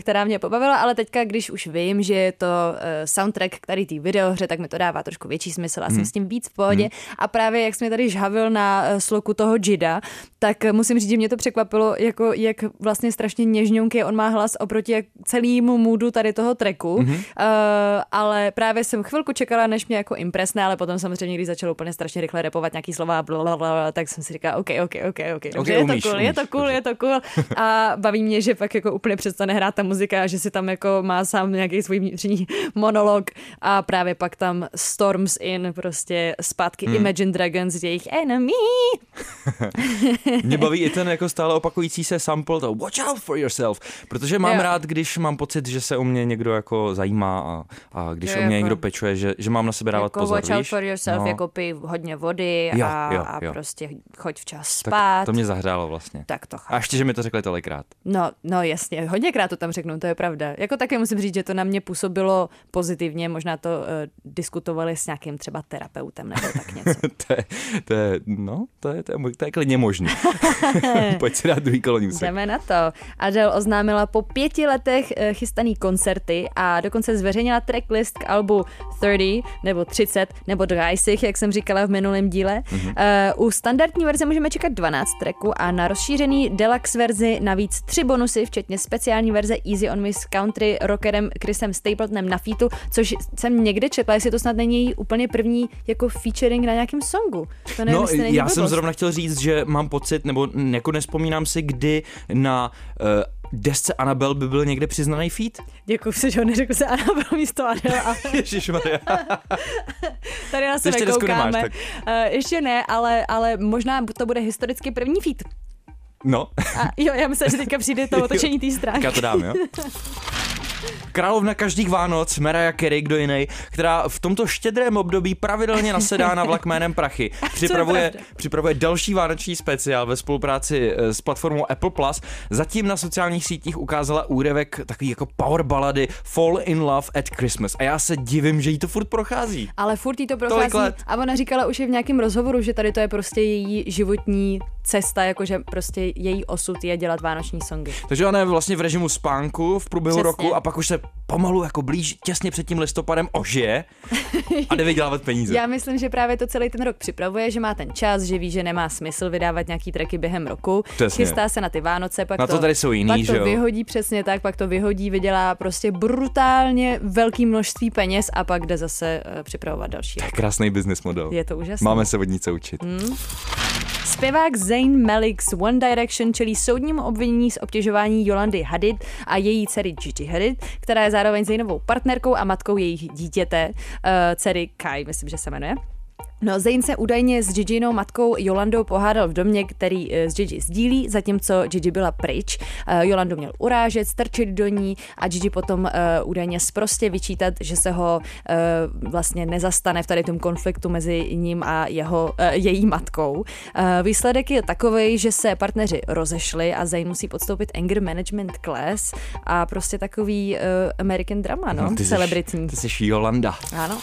která mě pobavila, ale teďka, když už vím, že je to uh, soundtrack který té videohře, tak mi to dává trošku větší smysl a hmm. jsem s tím víc v pohodě. Hmm. A právě jak jsme tady žhavil na uh, sloku toho Jida, tak uh, musím říct, že mě to překvapilo, jako jak vlastně strašně něžňonký on má hlas oproti celému moodu tady toho tracku. Hmm. Uh, ale právě jsem chvilku čekala, než mě jako impresné, ale potom samozřejmě, když začal úplně strašně rychle repovat nějaký slova, blablabla, tak jsem si říkala, OK, OK, OK, OK, okay je, umíš, to cool, umíš, je to cool, je to cool. A baví mě, že pak jako úplně přestane hrát ta muzika, že si tam jako má sám nějaký svůj vnitřní monolog a právě pak tam Storms in prostě zpátky hmm. Imagine Dragons, jejich enemy. Mě baví i ten jako stále opakující se sample, to watch out for yourself, protože mám jo. rád, když mám pocit, že se o mě někdo jako zajímá a, a když jo, o mě jako, někdo pečuje, že, že mám na sebe dávat jako pozor, watch out víš? for yourself, no. jako pij hodně vody jo, a, jo, jo. a prostě choď včas spát. Tak to mě zahrálo vlastně. Tak to chápu. A ještě, že mi to řekli tolikrát. No, no jasně, hodněkrát to tam řeknu, to je pravda. Jako také musím říct, že to na mě působilo pozitivně, možná to uh, diskutovali s nějakým třeba terapeutem nebo tak něco. to, je, to je, no, to je, to je to je klidně možný. Pojď si dát druhý kolo. Jdeme na to. Adele oznámila po pěti letech eh, chystaný koncerty a dokonce zveřejnila tracklist k albu 30 nebo 30 nebo 30, jak jsem říkala v minulém díle. Mm-hmm. Uh, u standardní verze můžeme čekat 12 tracků a na rozšířený deluxe verzi navíc tři bonusy, včetně speciální verze Easy on Me s country rockerem Chrisem Stapletonem na featu, což jsem někde četla, jestli to snad není její úplně první jako featuring na nějakém songu. To nevím, no, já blbost. jsem zrovna chtěl říct, že mám pocit, nebo jako nespomínám si, kdy na uh, desce Anabel by byl někde přiznaný feat? Děkuji si, že ho neřekl se Anabel místo Adele. Ale... Ježišmarja. Tady sebe ještě. Nemáš, tak. Uh, ještě ne, ale, ale možná to bude historicky první feat. No. A jo, já myslím, že teďka přijde to otočení té stránky. Já to dám, jo? Královna každých Vánoc, Mariah Carey, kdo jiný, která v tomto štědrém období pravidelně nasedá na vlak jménem Prachy. Připravuje, připravuje další vánoční speciál ve spolupráci eh, s platformou Apple Plus. Zatím na sociálních sítích ukázala úryvek takový jako power balady Fall in Love at Christmas. A já se divím, že jí to furt prochází. Ale furt jí to prochází. A ona říkala už i v nějakém rozhovoru, že tady to je prostě její životní cesta, jakože prostě její osud je dělat vánoční songy. Takže ona je vlastně v režimu spánku v průběhu Přesně. roku a pak už se pomalu jako blíž těsně před tím listopadem ožije a jde vydělávat peníze. Já myslím, že právě to celý ten rok připravuje, že má ten čas, že ví, že nemá smysl vydávat nějaký tracky během roku. Přesně. Chystá se na ty Vánoce, pak na to, to tady jsou jiný, pak že to vyhodí přesně tak, pak to vyhodí, vydělá prostě brutálně velký množství peněz a pak jde zase uh, připravovat další. To je krásný business model. Je to úžasné. Máme se od ní co učit. Hmm. Zpěvák Zayn Malik z One Direction čelí soudnímu obvinění z obtěžování Jolandy Hadid a její dcery Gigi Hadid, která je zároveň Zaynovou partnerkou a matkou jejich dítěte, uh, dcery Kai, myslím, že se jmenuje. No, Zayn se údajně s Giginou matkou Jolandou pohádal v domě, který eh, s Gigi sdílí, zatímco Gigi byla pryč. Eh, Jolandu měl urážet, strčit do ní a Gigi potom uh, údajně sprostě vyčítat, že se ho vlastně nezastane v tady tom konfliktu mezi ním a jeho, její matkou. Výsledek je takový, že se partneři rozešli a Zayn musí podstoupit anger management class a prostě takový American drama, no, no ty celebritní. Jsi, ty jsi Jolanda. Ano.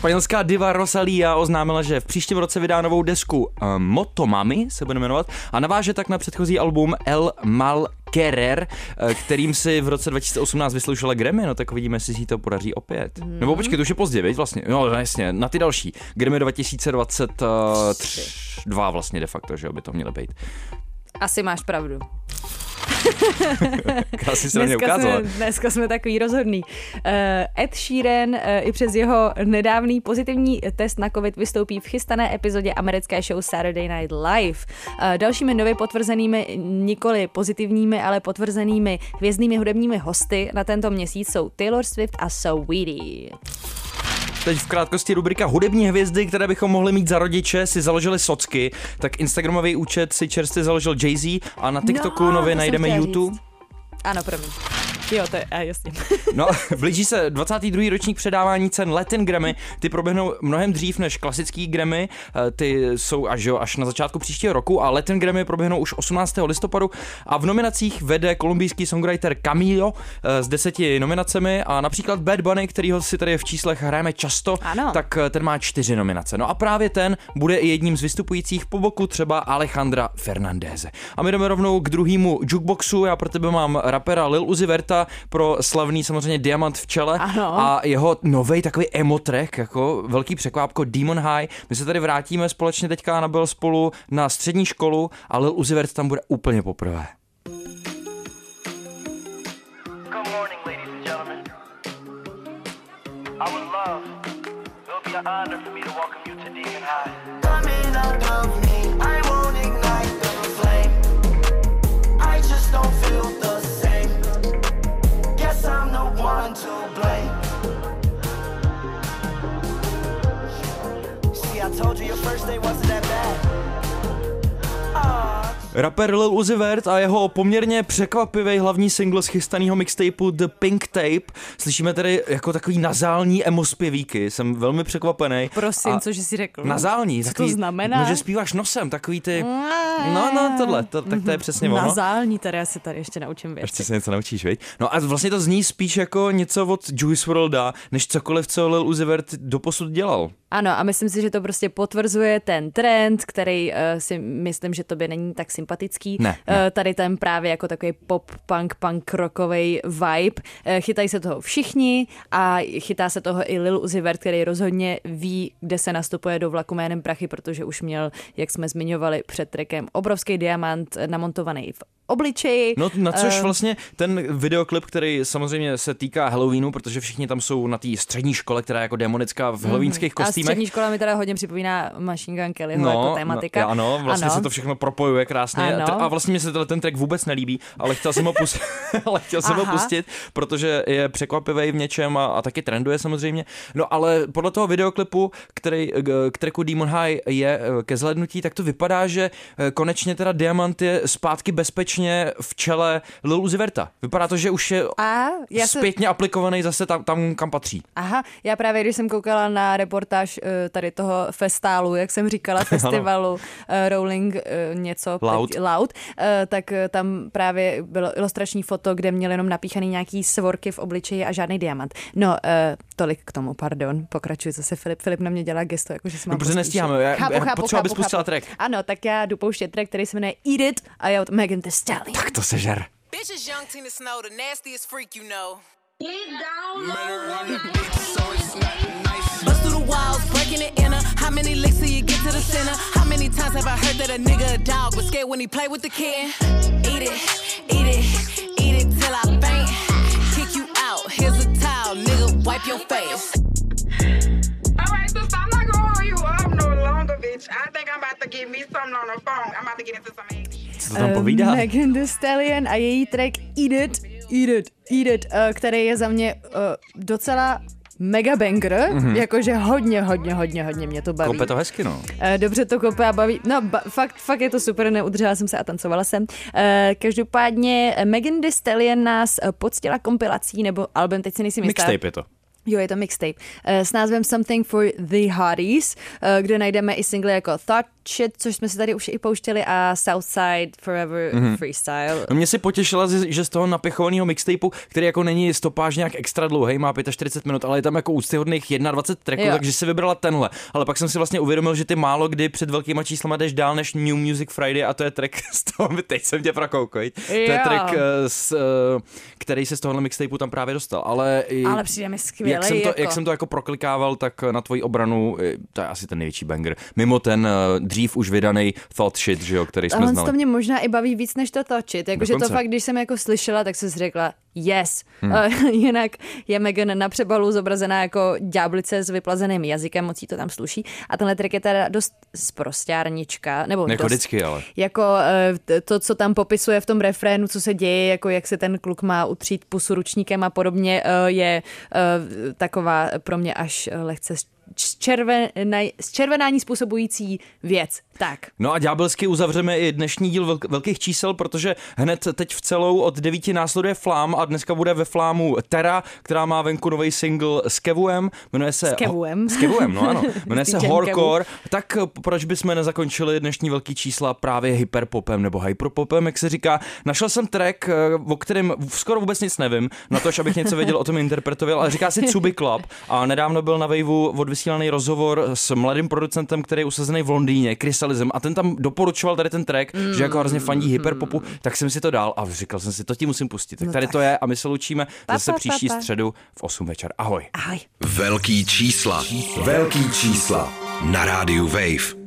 Španělská diva Rosalia oznámila, že v příštím roce vydá novou desku uh, Motomami, se bude jmenovat, a naváže tak na předchozí album El Mal Kerer, eh, kterým si v roce 2018 vysloužila Grammy, no tak uvidíme, jestli si to podaří opět. Mm. Nebo počkej, to už je pozdě, veď vlastně, no jasně, na ty další. Grammy 2022 vlastně de facto, že by to mělo být. Asi máš pravdu. Asi se dneska, jsme, dneska jsme takový rozhodný. Uh, Ed Sheeran uh, i přes jeho nedávný pozitivní test na COVID vystoupí v chystané epizodě americké show Saturday Night Live. Uh, dalšími nově potvrzenými, nikoli pozitivními, ale potvrzenými hvězdnými hudebními hosty na tento měsíc jsou Taylor Swift a Saweetie. Teď v krátkosti rubrika hudební hvězdy, které bychom mohli mít za rodiče, si založili socky, tak Instagramový účet si čerstvě založil Jay-Z a na TikToku no, nově najdeme YouTube. Říct. Ano, promiň. Jo, to je, a jasně. no, blíží se 22. ročník předávání cen Latin Grammy. Ty proběhnou mnohem dřív než klasický Grammy. Eh, ty jsou až, jo, až na začátku příštího roku a Latin Grammy proběhnou už 18. listopadu. A v nominacích vede kolumbijský songwriter Camilo eh, s deseti nominacemi a například Bad Bunny, kterýho si tady v číslech hrajeme často, ano. tak eh, ten má čtyři nominace. No a právě ten bude i jedním z vystupujících po boku třeba Alejandra Fernandéze. A my jdeme rovnou k druhému jukeboxu. Já pro tebe mám rapera Lil Uzi Verta pro slavný samozřejmě Diamant v čele ano. a jeho nový takový emotrek, jako velký překvápko Demon High. My se tady vrátíme společně teďka nabil spolu na střední školu a Lil Uzi Vert tam bude úplně poprvé. honor for me to welcome you to Demon High. Coming out of me. they wasn't Rapper Lil Uzi Vert a jeho poměrně překvapivý hlavní single z chystaného mixtapeu The Pink Tape. Slyšíme tedy jako takový nazální emo zpěvíky. Jsem velmi překvapený. Prosím, a cože si řekl? Nazální. Co takový, to znamená? No, že zpíváš nosem, takový ty... No, no, tohle, to, tak to je přesně ono. Nazální, tady já se tady ještě naučím věci. Ještě se něco naučíš, veď? No a vlastně to zní spíš jako něco od Juice WRLDa, než cokoliv, co Lil Uzi Vert doposud dělal. Ano, a myslím si, že to prostě potvrzuje ten trend, který uh, si myslím, že to by není tak sympatický. Ne, ne. Uh, tady ten právě jako takový pop, punk, punk rockový vibe. Uh, chytají se toho všichni a chytá se toho i Lil Uzi Vert, který rozhodně ví, kde se nastupuje do vlaku jménem prachy, protože už měl, jak jsme zmiňovali před trekem, obrovský diamant namontovaný v obličeji. No na což uh, vlastně ten videoklip, který samozřejmě se týká Halloweenu, protože všichni tam jsou na té střední škole, která je jako demonická v halloweenských mm, kostýmech. A střední škola mi teda hodně připomíná Machine Gun Kellyho no, jako tématika. No, ano, vlastně ano. se to všechno propojuje krásně. Ano. A vlastně mi se ten track vůbec nelíbí, ale chtěl jsem ho pustit, ale chtěl jsem ho pustit, protože je překvapivý v něčem a, a taky trenduje samozřejmě. No ale podle toho videoklipu, který k tracku Demon High je eh, ke zhlednutí, tak to vypadá, že eh, konečně teda Diamant je zpátky bezpečný skutečně v čele Lil Uzi Verta. Vypadá to, že už je A, já zpětně to... aplikovaný zase tam, tam, kam patří. Aha, já právě, když jsem koukala na reportáž eh, tady toho festálu, jak jsem říkala, festivalu uh, Rolling uh, něco, Loud, loud uh, tak tam právě bylo ilustrační foto, kde měl jenom napíchaný nějaký svorky v obličeji a žádný diamant. No, uh, tolik k tomu, pardon. Pokračuji zase Filip. Filip na mě dělá gesto, jakože se mám No, nestíháme, já, chápu, já chápu, potřeba, chápu, pustila track. Ano, tak já jdu pouštět track, který se jmenuje Eat It a je od Megan Thee Stallion. Tak to sežer. Bitches young Tina Snow, the nastiest freak you know. Bust through the walls, breaking it inner. How many licks till you get to the center? How many times have I heard that a nigga a dog was scared when he played with the kid? Eat it, eat it, eat it till I faint. Kick you out, here's a towel, nigga, wipe your face. Alright, so I'm not gonna hold you up no longer, bitch. I think I'm about to get me something on the phone. I'm about to get into some Co tam povídá? Uh, Megan Thee Stallion a její track Eat It, Eat It, Eat It, uh, který je za mě uh, docela mega banger, mm-hmm. jakože hodně, hodně, hodně, hodně mě to baví. Kope to hezky, no. Dobře to kope a baví, no ba, fakt, fakt je to super, neudržela jsem se a tancovala jsem. Každopádně Megan Thee Stallion nás poctila kompilací nebo album, teď si nejsem jistá. Mixtape je to. Jo, je to mixtape s názvem Something for the Hotties, kde najdeme i single jako Thought Shit, což jsme si tady už i pouštěli a Southside Forever mm-hmm. Freestyle. No mě si potěšila, že z toho napichovaného mixtapeu, který jako není stopáž nějak extra dlouhý, má 45 minut, ale je tam jako úctyhodných 21 tracků, jo. takže si vybrala tenhle. Ale pak jsem si vlastně uvědomil, že ty málo kdy před velkýma číslama jdeš dál než New Music Friday a to je track z toho, teď jsem tě prokoukoj. To je track, z, uh, který se z tohohle mixtapeu tam právě dostal. Ale, ale přijde mi skvělý. Jak jsem, to, jako... jak jsem to jako proklikával, tak na tvoji obranu, to je asi ten největší banger. Mimo ten uh, dřív už vydaný thought shit, že jo, který jsme znali. to mě možná i baví víc než to shit. Jakože to fakt, když jsem jako slyšela, tak jsem si řekla, yes. Hmm. Uh, jinak je Megan na přebalu zobrazená jako ďáblice s vyplazeným jazykem, moc to tam sluší. A tenhle trik je teda dost sprostárnička. Nebo jako dost, vždycky, ale. Jako uh, to, co tam popisuje v tom refrénu, co se děje, jako jak se ten kluk má utřít pusu ručníkem a podobně, uh, je uh, taková pro mě až lehce zčervenání způsobující věc. Tak. No a ďábelsky uzavřeme i dnešní díl velkých čísel, protože hned teď v celou od devíti následuje Flám a dneska bude ve Flámu Tera, která má venku nový single s Kevuem. Jmenuje se... S Kevuem. S Kevuem, no ano. Jmenuje se Horror. Tak proč bychom nezakončili dnešní velký čísla právě hyperpopem nebo hyperpopem, jak se říká. Našel jsem track, eh, o kterém skoro vůbec nic nevím, na to, abych něco věděl o tom interpretoval, ale říká si Cuby Club a nedávno byl na Waveu odvysílaný rozhovor s mladým producentem, který je usazený v Londýně, Krysalizem a ten tam doporučoval tady ten track, mm, že jako hrozně fandí mm, hyperpopu, tak jsem si to dal a říkal jsem si, to ti musím pustit. Tak no tady tak. to je a my se loučíme zase příští středu v 8 večer. Ahoj. Ahoj. Velký čísla. Velký čísla. Na rádiu Wave.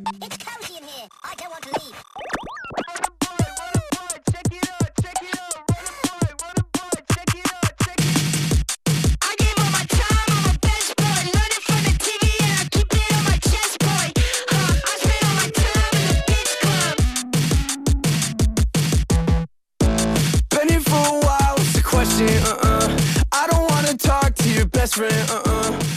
Best friend, uh-uh.